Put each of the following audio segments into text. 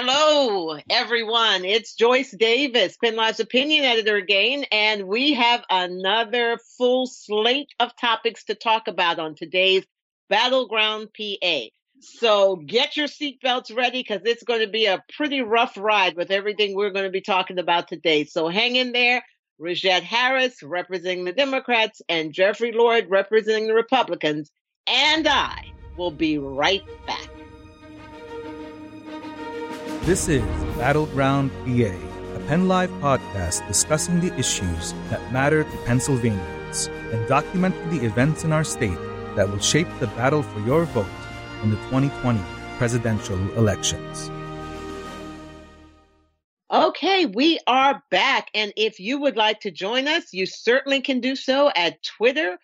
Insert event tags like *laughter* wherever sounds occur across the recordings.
Hello, everyone. It's Joyce Davis, Penn Live's opinion editor again, and we have another full slate of topics to talk about on today's Battleground PA. So get your seatbelts ready because it's going to be a pretty rough ride with everything we're going to be talking about today. So hang in there. Rajette Harris representing the Democrats and Jeffrey Lord representing the Republicans. And I will be right back. This is Battleground PA, a Penn Live podcast discussing the issues that matter to Pennsylvanians and documenting the events in our state that will shape the battle for your vote in the 2020 presidential elections. Okay, we are back. And if you would like to join us, you certainly can do so at Twitter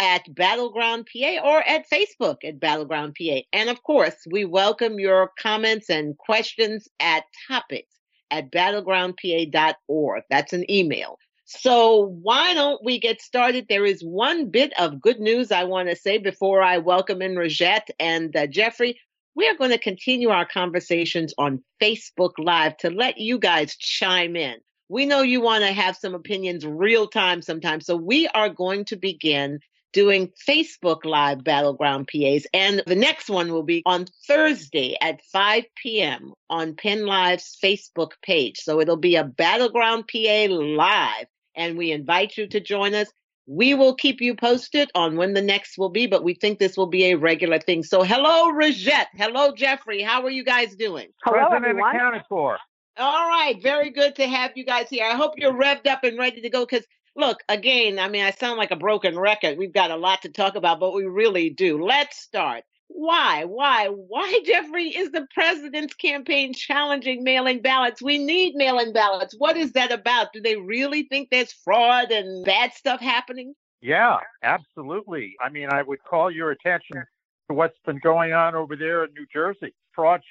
at Battleground PA or at Facebook at Battleground PA. And of course, we welcome your comments and questions at topics at battlegroundpa.org. That's an email. So why don't we get started? There is one bit of good news I want to say before I welcome in Rajette and uh, Jeffrey. We are going to continue our conversations on Facebook Live to let you guys chime in. We know you want to have some opinions real time sometimes. So we are going to begin doing Facebook Live Battleground PAs. And the next one will be on Thursday at 5 p.m. on Penn Live's Facebook page. So it'll be a Battleground PA live. And we invite you to join us. We will keep you posted on when the next will be, but we think this will be a regular thing. So, hello, Rajette. Hello, Jeffrey. How are you guys doing? Hello, President everyone. accounted for. All right. Very good to have you guys here. I hope you're revved up and ready to go because, look, again, I mean, I sound like a broken record. We've got a lot to talk about, but we really do. Let's start. Why? Why? Why, *laughs* Jeffrey, is the president's campaign challenging mail in ballots? We need mail in ballots. What is that about? Do they really think there's fraud and bad stuff happening? Yeah, absolutely. I mean, I would call your attention to what's been going on over there in New Jersey. Fraud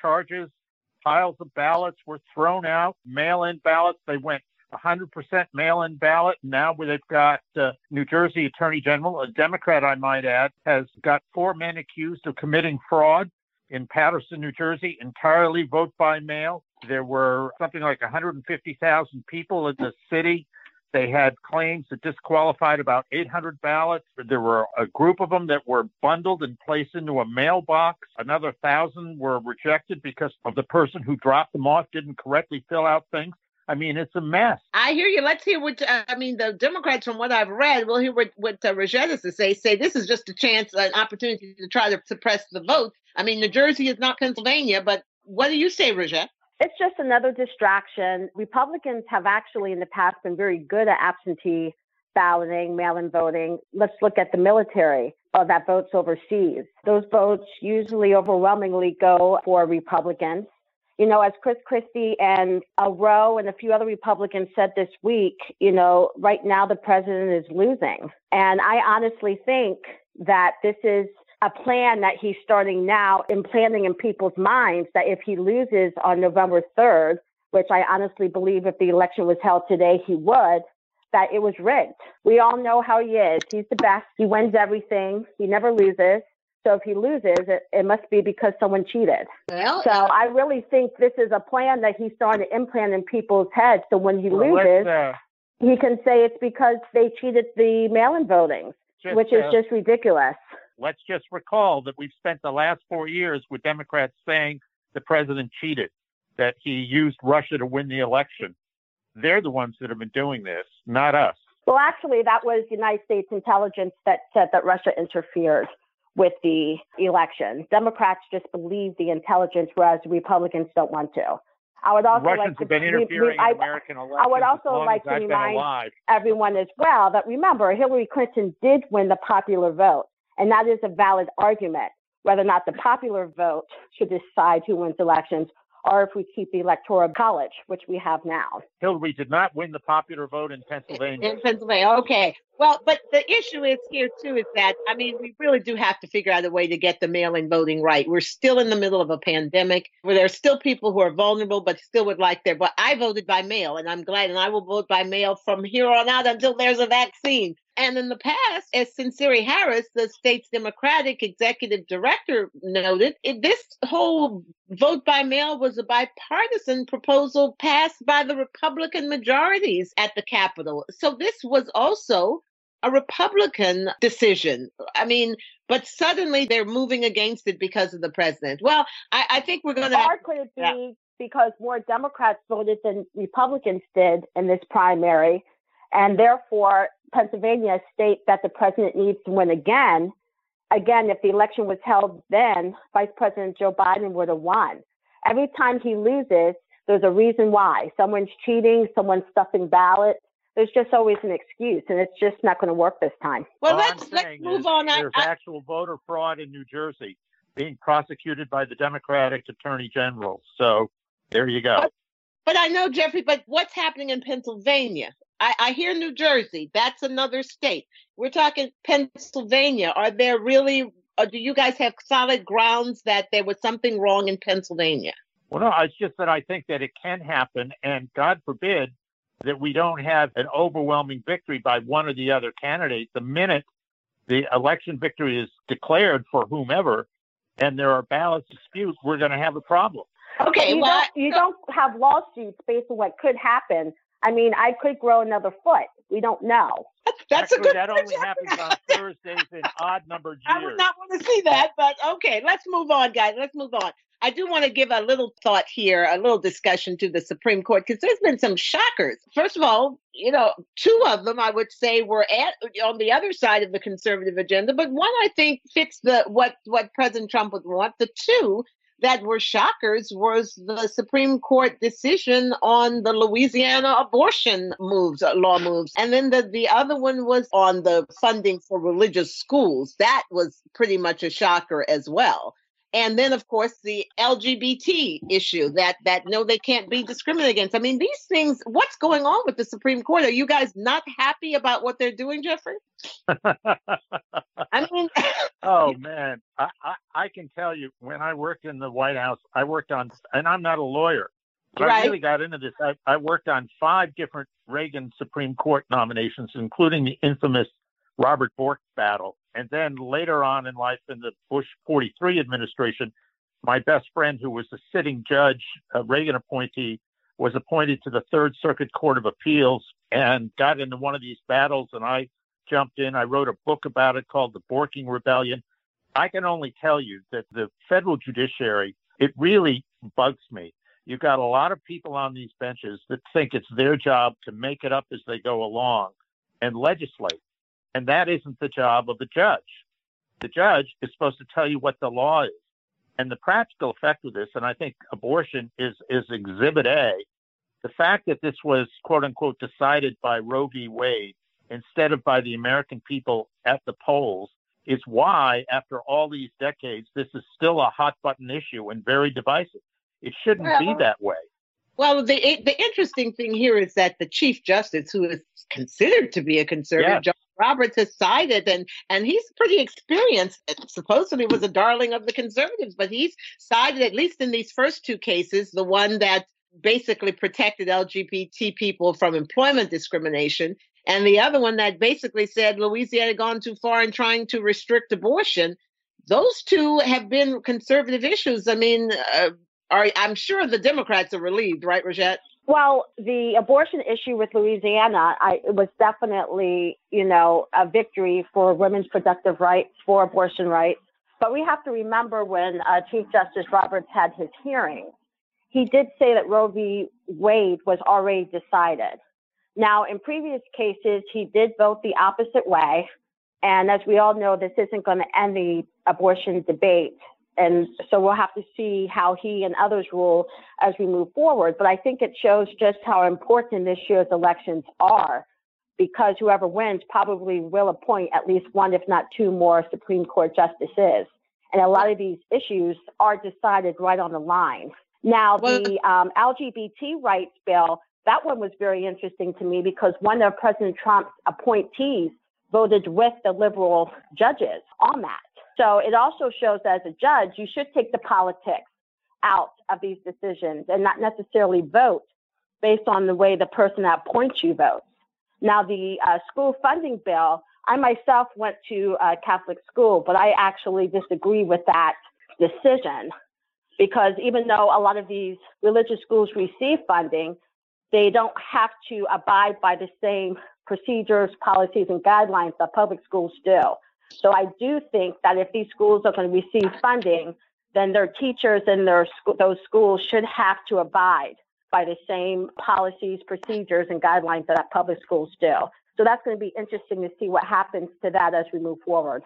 charges, piles of ballots were thrown out, mail in ballots, they went 100% mail-in ballot. Now they've got uh, New Jersey Attorney General, a Democrat, I might add, has got four men accused of committing fraud in Paterson, New Jersey, entirely vote by mail. There were something like 150,000 people in the city. They had claims that disqualified about 800 ballots. There were a group of them that were bundled and placed into a mailbox. Another thousand were rejected because of the person who dropped them off didn't correctly fill out things. I mean, it's a mess. I hear you. Let's hear what uh, I mean. The Democrats, from what I've read, we'll hear what what uh, Rajette has to say. Say this is just a chance, an opportunity to try to suppress the vote. I mean, New Jersey is not Pennsylvania, but what do you say, Rajette? It's just another distraction. Republicans have actually, in the past, been very good at absentee balloting, mail-in voting. Let's look at the military uh, that votes overseas. Those votes usually overwhelmingly go for Republicans you know, as Chris Christie and a Roe and a few other Republicans said this week, you know, right now the president is losing. And I honestly think that this is a plan that he's starting now implanting in people's minds that if he loses on November 3rd, which I honestly believe if the election was held today, he would, that it was rigged. We all know how he is. He's the best. He wins everything. He never loses. So if he loses, it, it must be because someone cheated. Well, so uh, I really think this is a plan that he's starting to implant in people's heads. So when he well, loses, uh, he can say it's because they cheated the mail-in voting, which is uh, just ridiculous. Let's just recall that we've spent the last four years with Democrats saying the president cheated, that he used Russia to win the election. They're the ones that have been doing this, not us. Well, actually, that was United States intelligence that said that Russia interfered with the election. Democrats just believe the intelligence, whereas Republicans don't want to. I would also Russians like to, have been interfering I, in American elections. I would also like to remind everyone as well that remember Hillary Clinton did win the popular vote, and that is a valid argument. Whether or not the popular vote should decide who wins elections, or if we keep the electoral college, which we have now. Hillary did not win the popular vote in Pennsylvania. In Pennsylvania, okay. Well, but the issue is here too is that I mean we really do have to figure out a way to get the mail-in voting right. We're still in the middle of a pandemic where there's still people who are vulnerable but still would like their. But I voted by mail, and I'm glad, and I will vote by mail from here on out until there's a vaccine. And in the past, as Sinceré Harris, the state's Democratic executive director, noted, it, this whole vote by mail was a bipartisan proposal passed by the Republican majorities at the Capitol. So this was also a Republican decision. I mean, but suddenly they're moving against it because of the president. Well, I, I think we're going to. Or could it be yeah. because more Democrats voted than Republicans did in this primary, and therefore Pennsylvania state that the president needs to win again? Again, if the election was held then, Vice President Joe Biden would have won. Every time he loses, there's a reason why. Someone's cheating, someone's stuffing ballots, there's just always an excuse, and it's just not going to work this time. Well, All let's let's move on. There's I, actual voter fraud in New Jersey being prosecuted by the Democratic Attorney General. So there you go. But, but I know Jeffrey. But what's happening in Pennsylvania? I, I hear New Jersey. That's another state. We're talking Pennsylvania. Are there really? Or do you guys have solid grounds that there was something wrong in Pennsylvania? Well, no, it's just that I think that it can happen, and God forbid that we don't have an overwhelming victory by one or the other candidate. The minute the election victory is declared for whomever, and there are ballot disputes, we're going to have a problem. Okay, you, well, don't, you don't have lawsuits based on what could happen. I mean, I could grow another foot. We don't know. That's, that's Actually, a good. That only happens on *laughs* Thursdays in odd numbered years. I would not want to see that, but okay, let's move on, guys. Let's move on. I do want to give a little thought here, a little discussion to the Supreme Court, because there's been some shockers. First of all, you know, two of them I would say were at, on the other side of the conservative agenda, but one I think fits the what what President Trump would want. The two that were shockers was the Supreme Court decision on the Louisiana abortion moves, uh, law moves. And then the, the other one was on the funding for religious schools. That was pretty much a shocker as well and then of course the lgbt issue that that no they can't be discriminated against. I mean these things what's going on with the supreme court? Are you guys not happy about what they're doing jeffrey? *laughs* I mean *laughs* oh man. I, I, I can tell you when i worked in the white house i worked on and i'm not a lawyer but right. i really got into this. I, I worked on five different reagan supreme court nominations including the infamous robert bork battle and then later on in life, in the Bush 43 administration, my best friend, who was a sitting judge, a Reagan appointee, was appointed to the Third Circuit Court of Appeals and got into one of these battles. And I jumped in. I wrote a book about it called The Borking Rebellion. I can only tell you that the federal judiciary, it really bugs me. You've got a lot of people on these benches that think it's their job to make it up as they go along and legislate. And that isn't the job of the judge. The judge is supposed to tell you what the law is. And the practical effect of this, and I think abortion is, is exhibit A, the fact that this was quote unquote decided by Roe v. Wade instead of by the American people at the polls is why, after all these decades, this is still a hot button issue and very divisive. It shouldn't well, be that way. Well, the the interesting thing here is that the Chief Justice, who is considered to be a conservative, John Roberts has sided, and and he's pretty experienced. Supposedly was a darling of the conservatives, but he's sided at least in these first two cases. The one that basically protected LGBT people from employment discrimination, and the other one that basically said Louisiana had gone too far in trying to restrict abortion. Those two have been conservative issues. I mean, uh, are, I'm sure the Democrats are relieved, right, Rajette? Well, the abortion issue with Louisiana, I, was definitely, you know, a victory for women's productive rights, for abortion rights. But we have to remember when uh, Chief Justice Roberts had his hearing, he did say that Roe v. Wade was already decided. Now, in previous cases, he did vote the opposite way. And as we all know, this isn't going to end the abortion debate and so we'll have to see how he and others rule as we move forward. But I think it shows just how important this year's elections are because whoever wins probably will appoint at least one, if not two more Supreme Court justices. And a lot of these issues are decided right on the line. Now, the um, LGBT rights bill, that one was very interesting to me because one of President Trump's appointees voted with the liberal judges on that. So it also shows that as a judge, you should take the politics out of these decisions and not necessarily vote based on the way the person that appoints you votes. Now, the uh, school funding bill, I myself went to a Catholic school, but I actually disagree with that decision because even though a lot of these religious schools receive funding, they don't have to abide by the same procedures, policies, and guidelines that public schools do. So I do think that if these schools are going to receive funding, then their teachers and their those schools should have to abide by the same policies, procedures, and guidelines that public schools do. So that's going to be interesting to see what happens to that as we move forward.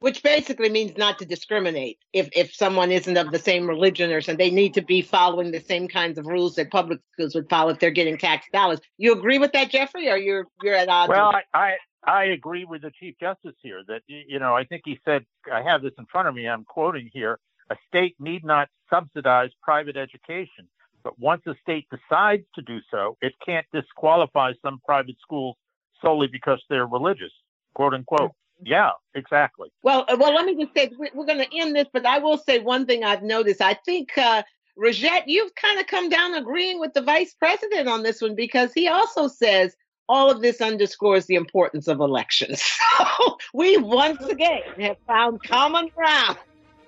Which basically means not to discriminate. If if someone isn't of the same religion or something, they need to be following the same kinds of rules that public schools would follow if they're getting tax dollars. You agree with that, Jeffrey, or you're you're at odds? Well, I, I I agree with the Chief Justice here that you know I think he said I have this in front of me. I'm quoting here: a state need not subsidize private education, but once a state decides to do so, it can't disqualify some private schools solely because they're religious. Quote unquote. Yeah, exactly. Well, uh, well, let me just say we're going to end this, but I will say one thing I've noticed. I think uh, Rajette, you've kind of come down agreeing with the vice president on this one because he also says all of this underscores the importance of elections. *laughs* So we once again have found common ground.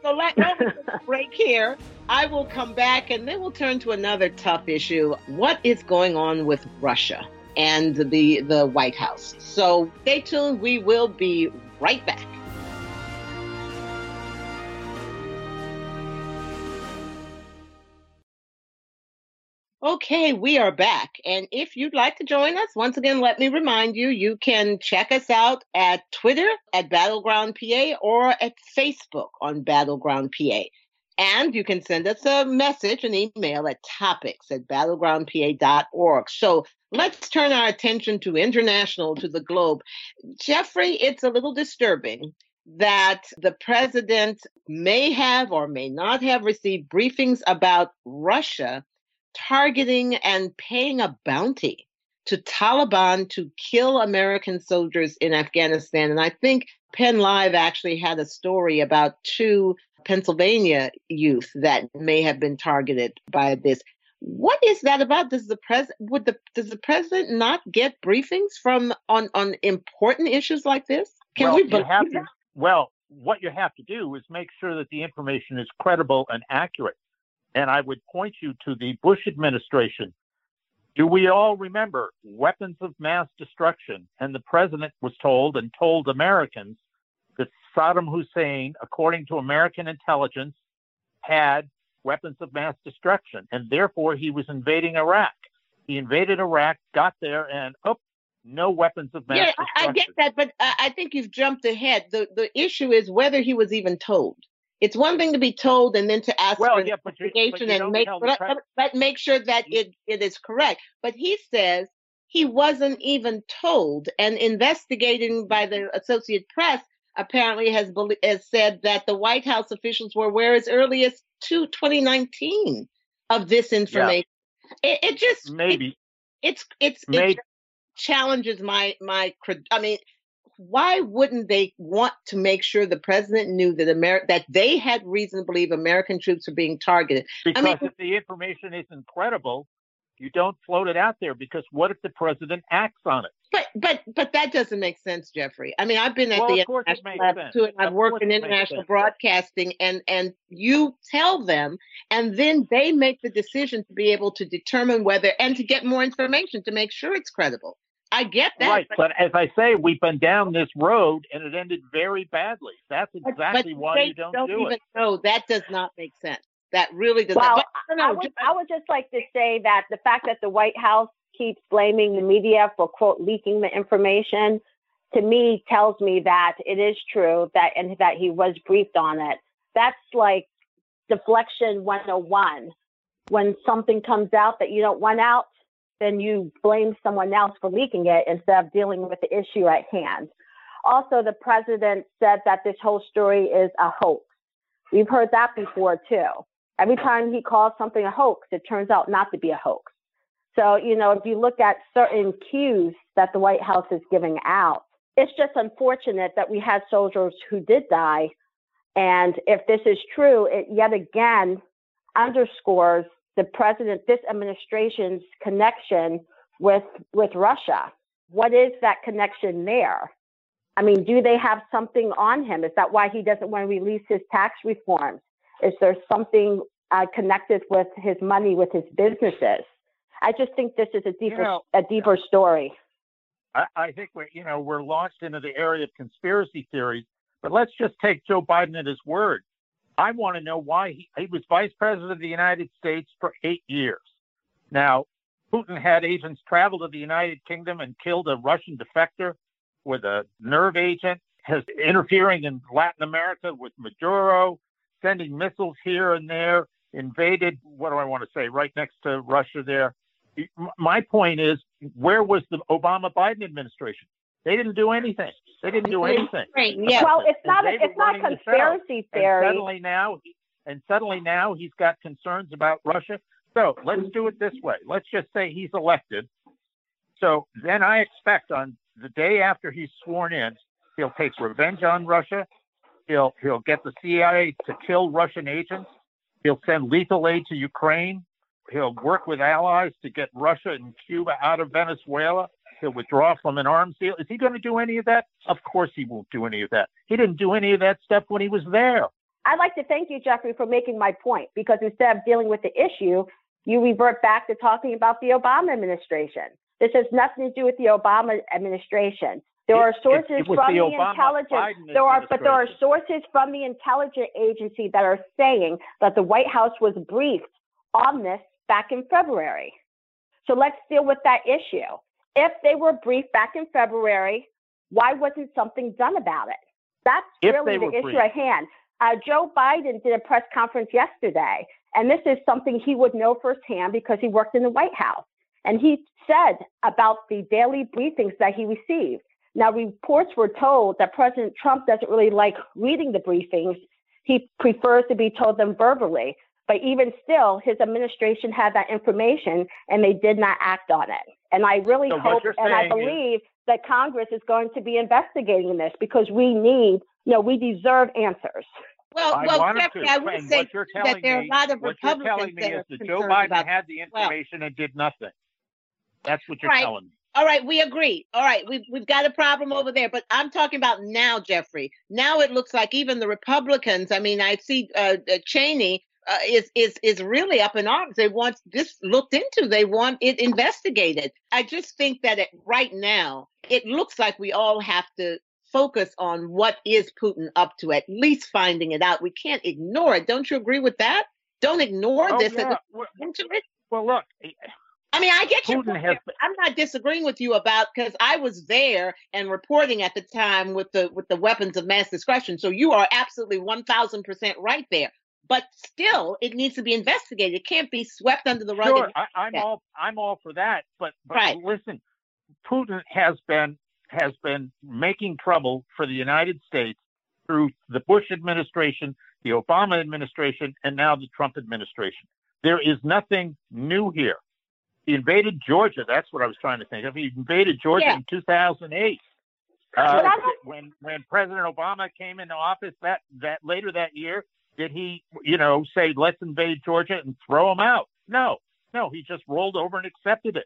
So let me break here. I will come back and then we'll turn to another tough issue. What is going on with Russia? and the the White House. So stay tuned. We will be right back. Okay, we are back. And if you'd like to join us, once again, let me remind you, you can check us out at Twitter at Battleground PA or at Facebook on Battleground PA. And you can send us a message, an email at topics at battlegroundpa.org. So let's turn our attention to international, to the globe. Jeffrey, it's a little disturbing that the president may have or may not have received briefings about Russia targeting and paying a bounty to Taliban to kill American soldiers in Afghanistan. And I think Penn Live actually had a story about two Pennsylvania youth that may have been targeted by this. What is that about? Does the president would the does the president not get briefings from on on important issues like this? Can well, we believe have to, Well, what you have to do is make sure that the information is credible and accurate. And I would point you to the Bush administration. Do we all remember weapons of mass destruction? And the president was told and told Americans that Saddam Hussein, according to American intelligence, had weapons of mass destruction, and therefore he was invading Iraq. He invaded Iraq, got there, and oh, no weapons of mass yeah, destruction. I, I get that, but I think you've jumped ahead. The the issue is whether he was even told. It's one thing to be told and then to ask well, for yeah, investigation and make let, let, make sure that it, it is correct. But he says he wasn't even told, and investigating by the Associated Press apparently has, has said that the White House officials were aware as early as to 2019 of this information. Yeah. It, it, just maybe it, it's it's maybe. it challenges my my. cred. I mean, why wouldn't they want to make sure the president knew that America that they had reason to believe American troops were being targeted? Because I mean, if the information isn't credible, you don't float it out there because what if the president acts on it? But but but that doesn't make sense, Jeffrey. I mean, I've been at well, the international lab sense. too, and I've of worked in international broadcasting, and and you tell them, and then they make the decision to be able to determine whether and to get more information to make sure it's credible. I get that. Right, but, as I say, we've been down this road and it ended very badly. That's exactly why you don't, don't do even it. No, that does not make sense. That really does well, not. But, I, would, uh, I would just like to say that the fact that the White House keeps blaming the media for quote leaking the information to me tells me that it is true that and that he was briefed on it. That's like deflection 101. When something comes out that you don't want out, then you blame someone else for leaking it instead of dealing with the issue at hand. Also, the president said that this whole story is a hoax. We've heard that before too. Every time he calls something a hoax, it turns out not to be a hoax. So, you know, if you look at certain cues that the White House is giving out, it's just unfortunate that we had soldiers who did die. And if this is true, it yet again underscores the president, this administration's connection with with Russia. What is that connection there? I mean, do they have something on him? Is that why he doesn't want to release his tax reforms? Is there something uh, connected with his money, with his businesses? I just think this is a deeper, you know, a deeper story. I, I think we're, you know, we're launched into the area of conspiracy theories. But let's just take Joe Biden at his word. I want to know why he, he was vice president of the United States for eight years. Now, Putin had agents travel to the United Kingdom and killed a Russian defector with a nerve agent, has interfering in Latin America with Maduro, sending missiles here and there, invaded, what do I want to say, right next to Russia there. My point is, where was the Obama Biden administration? They didn't do anything. They didn't do anything. Yeah. Well, it's not a, it's not a conspiracy theory. And suddenly now, and suddenly now he's got concerns about Russia. So let's do it this way. Let's just say he's elected. So then I expect on the day after he's sworn in, he'll take revenge on Russia. He'll he'll get the CIA to kill Russian agents. He'll send lethal aid to Ukraine. He'll work with allies to get Russia and Cuba out of Venezuela. He'll withdraw from an arms deal. Is he going to do any of that? Of course he won't do any of that. He didn't do any of that stuff when he was there. I'd like to thank you, Jeffrey, for making my point because instead of dealing with the issue, you revert back to talking about the Obama administration. This has nothing to do with the Obama administration. There are sources it, it from the, the intelligence. There are, but there are sources from the intelligence agency that are saying that the White House was briefed on this back in February. So let's deal with that issue. If they were briefed back in February, why wasn't something done about it? That's if really the issue briefed. at hand. Uh, Joe Biden did a press conference yesterday, and this is something he would know firsthand because he worked in the White House. And he said about the daily briefings that he received. Now, reports were told that President Trump doesn't really like reading the briefings. He prefers to be told them verbally. But even still, his administration had that information and they did not act on it. And I really so hope and I believe is- that Congress is going to be investigating this because we need, you know, we deserve answers. Well, I well, wanted Jeffrey, to I would explain say what you're that telling there are a me- lot of What you're Republicans telling me that is are that Joe Biden had the well. information and did nothing. That's what you're Right. telling me. All right, we agree. All right, we've we've got a problem over there, but I'm talking about now, Jeffrey. Now it looks like even the Republicans. I mean, I see uh, uh, Cheney uh, is is is really up in arms. They want this looked into. They want it investigated. I just think that it, right now it looks like we all have to focus on what is Putin up to. At least finding it out. We can't ignore it. Don't you agree with that? Don't ignore Oh, this. yeah. Well, into it. well, look, I mean, I get your Putin point. I'm not disagreeing with you about because I was there and reporting at the time with the with the weapons of mass destruction. So you are absolutely one thousand percent right there. But still, it needs to be investigated. It can't be swept under the rug. Sure, and- I, I'm Yeah. all I'm all for that. But but Right. listen, Putin has been has been making trouble for the United States through the Bush administration, the Obama administration, and now the Trump administration. There is nothing new here. He invaded Georgia. That's what I was trying to think of. He invaded Georgia Yeah. in 2008. Uh, when when President Obama came into office that that later that year, did he you know say let's invade Georgia and throw them out? No, no, he just rolled over and accepted it.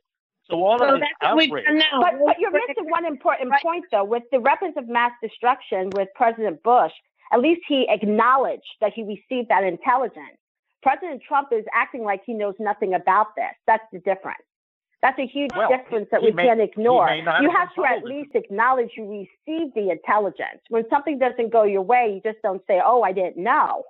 So all so of this that's what we've outrage. But, but you're missing one important Right. point, though. With the weapons of mass destruction with President Bush, at least he acknowledged that he received that intelligence. President Trump is acting like he knows nothing about this. That's the difference. That's a huge Well, difference that we may- can't ignore. You have have to at least acknowledge you received the intelligence. When something doesn't go your way, you just don't say, "Oh, I didn't know."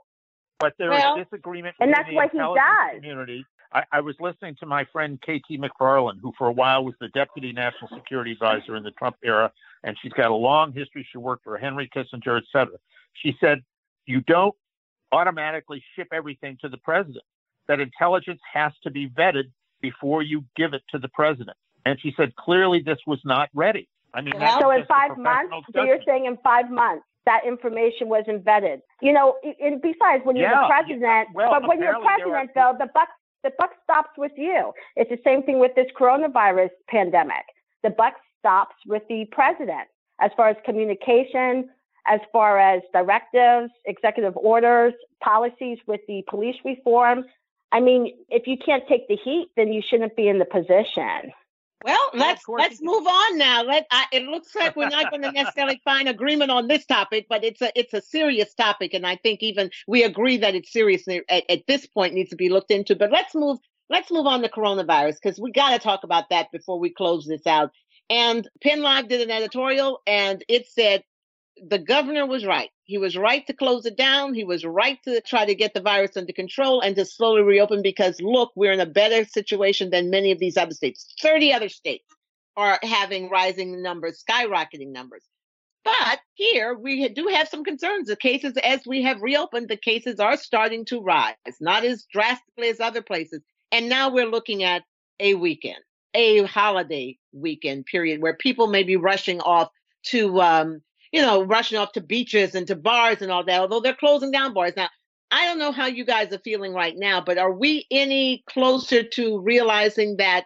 But there Well, is disagreement and within that's the what he does. community. I, I was listening to my friend KT McFarland, who for a while was the deputy national security advisor in the Trump era, and she's got a long history. She worked for Henry Kissinger, et cetera. She said, you don't automatically ship everything to the president. That intelligence has to be vetted before you give it to the president. And she said, clearly this was not ready. I mean, that's so in five months, so you're saying in five months that information was embedded. You know, and besides, when you're Yeah, the president, well, but when you're president, though, the buck the buck stops with you. It's the same thing with this coronavirus pandemic. The buck stops with the president as far as communication, as far as directives, executive orders, policies with the police reform. I mean, if you can't take the heat, then you shouldn't be in the position. Well, let's let's move on now. Let I, it looks like we're not going to necessarily find agreement on this topic, but it's a it's a serious topic, and I think even we agree that it's serious at, at this point needs to be looked into. But let's move let's move on to coronavirus because we got to talk about that before we close this out. And Penn Live did an editorial, and it said the governor was right. He was right to close it down. He was right to try to get the virus under control and to slowly reopen because look, we're in a better situation than many of these other states. 30 other states are having rising numbers, skyrocketing numbers. But here we do have some concerns. The cases, as we have reopened, the cases are starting to rise, not as drastically as other places. And now we're looking at a weekend, a holiday weekend period where people may be rushing off to um, you know, rushing off to beaches and to bars and all that, although they're closing down bars. Now, I don't know how you guys are feeling right now, but are we any closer to realizing that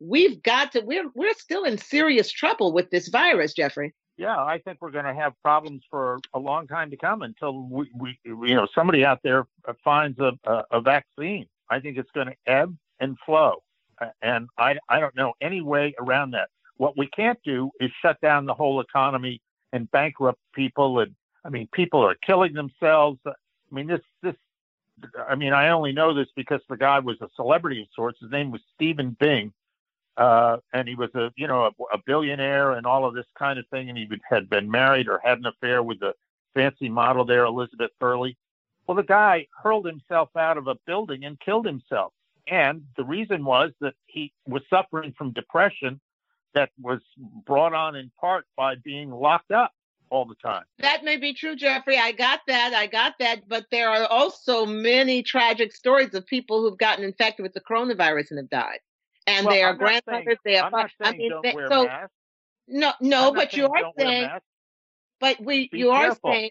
we've got to we're we're still in serious trouble with this virus, Jeffrey? Yeah, I think we're going to have problems for a long time to come until we, we you know, somebody out there uh, finds a, a, a vaccine. I think it's going to ebb and flow, and I I don't know any way around that. What we can't do is shut down the whole economy and bankrupt people. And I mean, people are killing themselves. I mean, this, this, I mean, I only know this because the guy was a celebrity of sorts. His name was Stephen Bing. Uh, and he was a, you know, a, a, billionaire and all of this kind of thing. And he had been married or had an affair with the fancy model there, Elizabeth Hurley. Well, the guy hurled himself out of a building and killed himself. And the reason was that he was suffering from depression that was brought on in part by being locked up all the time. That may be true, Jeffrey. I got that. I got that. But there are also many tragic stories of people who've gotten infected with the coronavirus and have died. And well, they are grandmothers. Saying, they are. I'm not saying I mean, don't they, wear so, masks. No, no, but you are saying. But we, Be you careful. are saying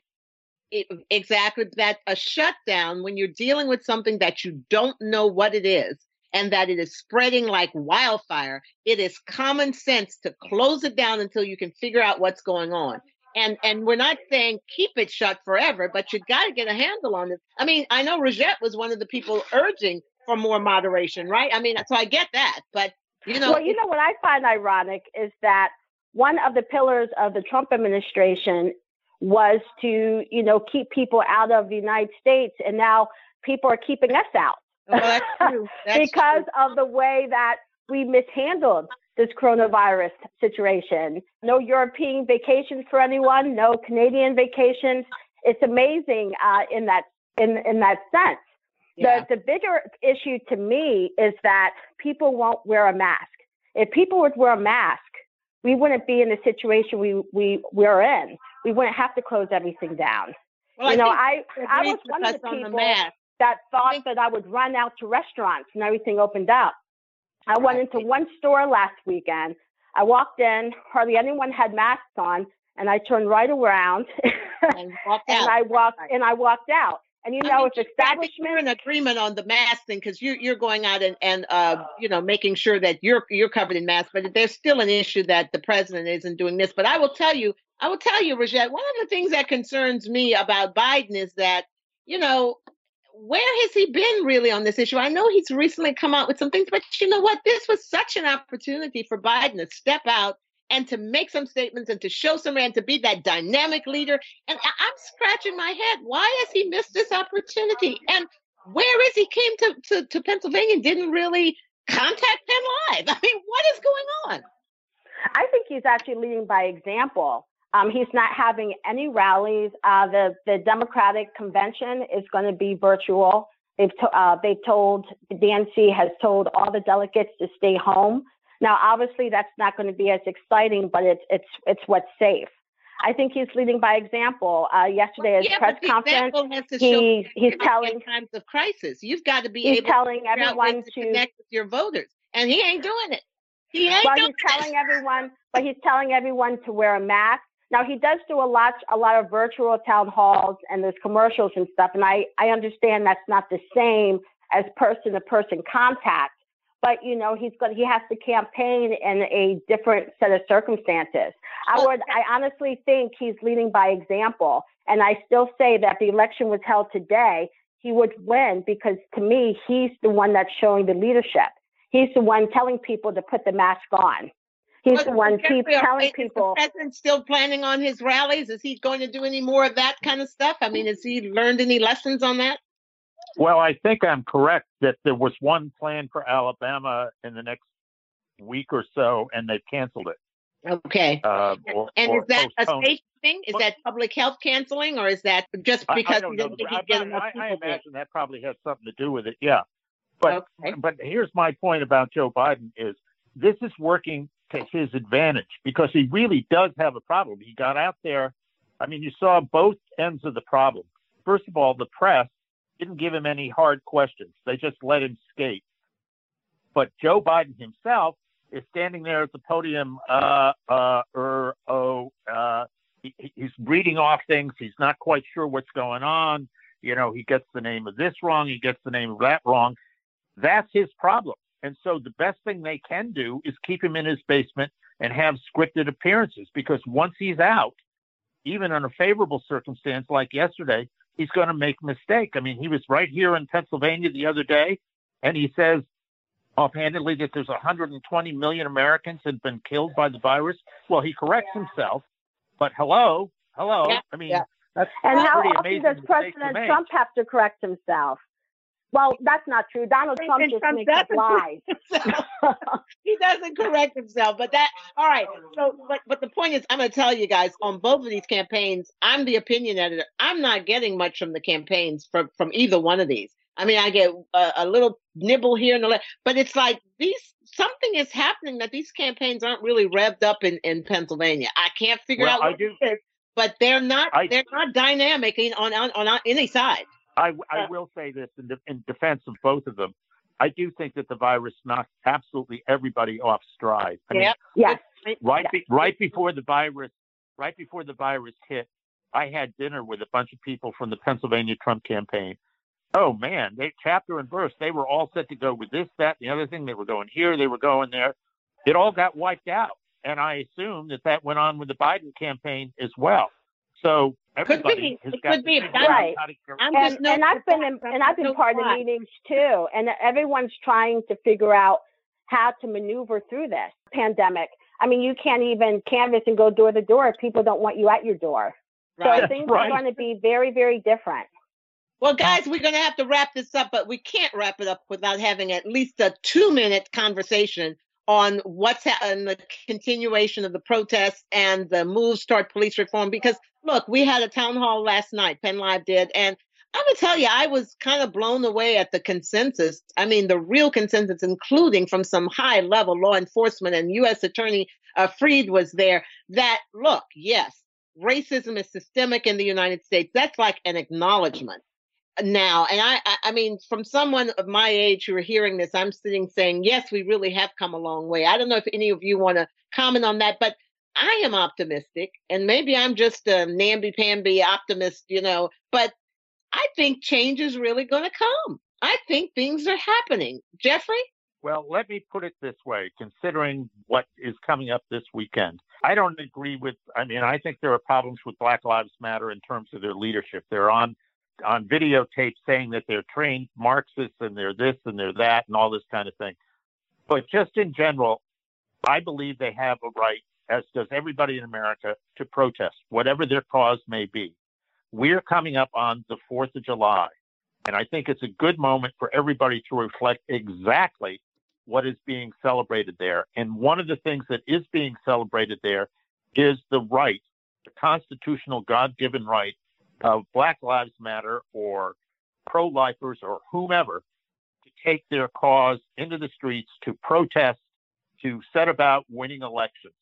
it, exactly that a shutdown when you're dealing with something that you don't know what it is and that it is spreading like wildfire, it is common sense to close it down until you can figure out what's going on. And and we're not saying keep it shut forever, but you got to get a handle on this. I mean, I know Rogette was one of the people urging for more moderation, right? I mean, so I get that, but you know, well, you know what I find ironic is that one of the pillars of the Trump administration was to, you know, keep people out of the United States, and now people are keeping us out. That's true. That's because true. of the way that we mishandled this coronavirus situation. No European vacations for anyone, no Canadian vacations. It's amazing uh, in that in in that sense. Yeah. The the bigger issue to me is that people won't wear a mask. If people would wear a mask, we wouldn't be in the situation we we we're in. We wouldn't have to close everything down. Well, you know, I, I was one of the people the mask. That thought that I would run out to restaurants and everything opened up. I went into one store last weekend. I walked in, hardly anyone had masks on, and I turned right around *laughs* and, walked and. I walked and I walked out. And you I know, mean, if establishment you're in agreement on the mask thing because you're you're going out and and uh, you know making sure that you're you're covered in masks, but there's still an issue that the president isn't doing this. But I will tell you, I will tell you, Rogette, one of the things that concerns me about Biden is that you know where has he been really on this issue? I know he's recently come out with some things, but you know what? This was such an opportunity for Biden to step out and to make some statements and to show some and to be that dynamic leader. And I- I'm scratching my head. Why has he missed this opportunity? And where is he came to, to, to Pennsylvania and didn't really contact Penn Live? *laughs* I mean, what is going on? I think he's actually leading by example. Um, he's not having any rallies. Uh, the the Democratic convention is going to be virtual. They've to, uh, they've told the DNC has told all the delegates to stay home. Now, obviously, that's not going to be as exciting, but it's it's it's what's safe. I think he's leading by example. Uh, yesterday, at his yeah, press conference, example has to he- he's in telling- times of crisis. You've got to be he's able telling to everyone to to connect with your voters, and he ain't doing it. He ain't well, doing he's telling everyone, but he's telling everyone to wear a mask. Now he does do a lot, a lot of virtual town halls, and there's commercials and stuff. And I, I understand that's not the same as person-to-person contact, but you know he's got, he has to campaign in a different set of circumstances. I would, I honestly think he's leading by example, and I still say that the election was held today, he would win because to me he's the one that's showing the leadership. He's the one telling people to put the mask on. He's the one keeps telling people. Is the president still planning on his rallies? Is he going to do any more of that kind of stuff? I mean, has he learned any lessons on that? Well, I think I'm correct that there was one plan for Alabama in the next week or so, and they've canceled it. Okay. Uh, or, and or is that postponed. a state thing? Is that public health canceling, or is that just because I, I didn't think he'd get enough I, I imagine that probably has something to do with it. Yeah. But okay. but here's my point about Joe Biden is this is working to his advantage because he really does have a problem. He got out there. I mean, you saw both ends of the problem. First of all, the press didn't give him any hard questions. They just let him skate. But Joe Biden himself is standing there at the podium, uh, uh, er, oh, uh, he, he's reading off things. He's not quite sure what's going on. You know, he gets the name of this wrong. He gets the name of that wrong. That's his problem. And so the best thing they can do is keep him in his basement and have scripted appearances because once he's out, even in a favorable circumstance like yesterday, he's going to make a mistake. I mean, he was right here in Pennsylvania the other day, and he says offhandedly that there's 120 million Americans have been killed by the virus. Well, he corrects himself, but hello, hello. Yeah, I mean, yeah. that's and how often does President Trump have to correct himself? Well, that's not true. Donald Trump just Trump makes up lies. *laughs* he doesn't correct himself. But that, all right. So, but, but the point is, I'm going to tell you guys on both of these campaigns, I'm the opinion editor. I'm not getting much from the campaigns from, from either one of these. I mean, I get a, a little nibble here and there, but it's like these, something is happening that these campaigns aren't really revved up in, in Pennsylvania. I can't figure well, out what I do, it is, but they're not, I, they're not dynamic in, on, on, on any side. I, I uh. will say this in, de- in defense of both of them. I do think that the virus knocked absolutely everybody off stride. I yep. mean, yes. right, be, right before the virus, right before the virus hit, I had dinner with a bunch of people from the Pennsylvania Trump campaign. Oh man, they chapter and verse. They were all set to go with this, that, the other thing. They were going here, they were going there. It all got wiped out, and I assume that that went on with the Biden campaign as well. So everybody could be. It could be. Right. I'm and, just and I've been in, and I've been part of the meetings too, and everyone's trying to figure out how to maneuver through this pandemic. I mean, you can't even canvass and go door to door if people don't want you at your door. Right. So things right. are going to be very, very different. Well, guys, we're going to have to wrap this up, but we can't wrap it up without having at least a two minute conversation on what's happening, the continuation of the protests and the moves toward police reform. Because look, we had a town hall last night, Penn Live did, and I'm gonna tell you, I was kind of blown away at the consensus. I mean, the real consensus, including from some high level law enforcement and U.S. Attorney uh, Freed was there. That look, yes, racism is systemic in the United States. That's like an acknowledgement now. And I, I mean, from someone of my age who are hearing this, I'm sitting saying, yes, we really have come a long way. I don't know if any of you want to comment on that, but I am optimistic, and maybe I'm just a namby-pamby optimist, you know, but I think change is really going to come. I think things are happening. Jeffrey? Well, let me put it this way considering what is coming up this weekend, I don't agree with, I mean, I think there are problems with Black Lives Matter in terms of their leadership. They're on on videotape saying that they're trained Marxists and they're this and they're that and all this kind of thing. But just in general, I believe they have a right, as does everybody in America, to protest, whatever their cause may be. We're coming up on the 4th of July, and I think it's a good moment for everybody to reflect exactly what is being celebrated there. And one of the things that is being celebrated there is the right, the constitutional God given right of Black Lives Matter or pro lifers or whomever to take their cause into the streets to protest, to set about winning elections.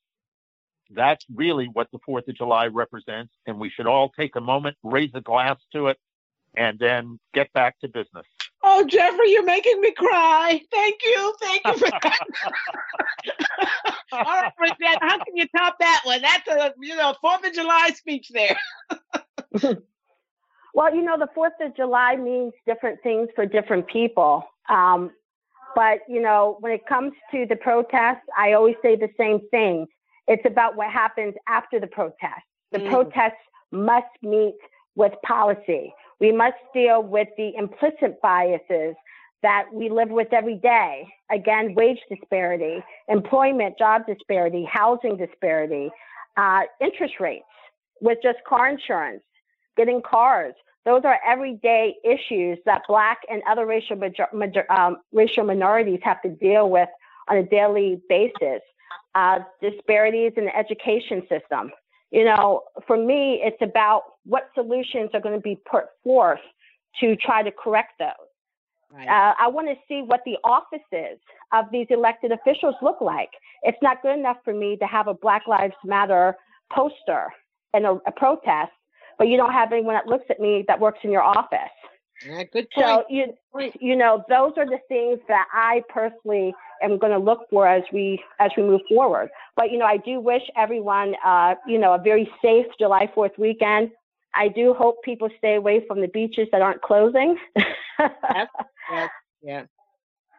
That's really what the 4th of July represents. And we should all take a moment, raise a glass to it, and then get back to business. Oh, Jeffrey, you're making me cry. Thank you. Thank you for that. *laughs* *laughs* All right, Bridget, how can you top that one? That's a, you know, 4th of July speech there. *laughs* *laughs* well, you know, the 4th of July means different things for different people. Um, but, you know, when it comes to the protests, I always say the same thing. It's about what happens after the protest. The mm. protests must meet with policy. We must deal with the implicit biases that we live with every day. Again, wage disparity, employment, job disparity, housing disparity, uh, interest rates with just car insurance, getting cars. Those are everyday issues that Black and other racial, major, major, um, racial minorities have to deal with on a daily basis. Uh, disparities in the education system. You know, for me, it's about what solutions are going to be put forth to try to correct those. Right. Uh, I want to see what the offices of these elected officials look like. It's not good enough for me to have a Black Lives Matter poster and a, a protest, but you don't have anyone that looks at me that works in your office. Yeah, good point. So you you know those are the things that I personally am going to look for as we as we move forward. But you know I do wish everyone uh, you know a very safe July Fourth weekend. I do hope people stay away from the beaches that aren't closing. *laughs* yes, yes, yeah.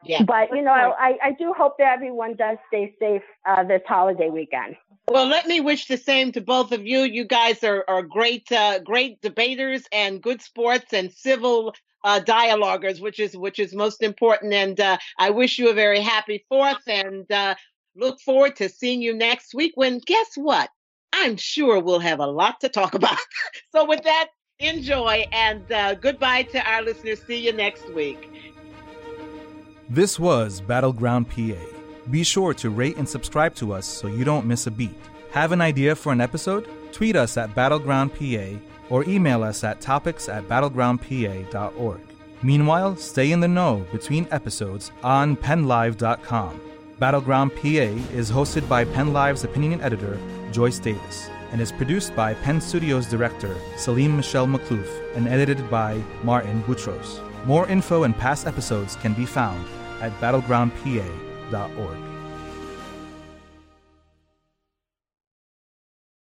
Yeah. But you know, I, I do hope that everyone does stay safe uh, this holiday weekend. Well, let me wish the same to both of you. You guys are, are great, uh, great debaters and good sports and civil uh, dialoguers, which is which is most important. And uh, I wish you a very happy Fourth, and uh, look forward to seeing you next week. When guess what? I'm sure we'll have a lot to talk *laughs* about. so with that, enjoy and uh, goodbye to our listeners. See you next week. This was Battleground PA. Be sure to rate and subscribe to us so you don't miss a beat. Have an idea for an episode? Tweet us at Battleground PA or email us at topics at battlegroundpa.org. Meanwhile, stay in the know between episodes on PennLive.com. Battleground PA is hosted by PennLive's opinion editor, Joyce Davis, and is produced by Penn Studios director Salim Michelle McClough and edited by Martin Boutros. More info and past episodes can be found at battlegroundpa.org.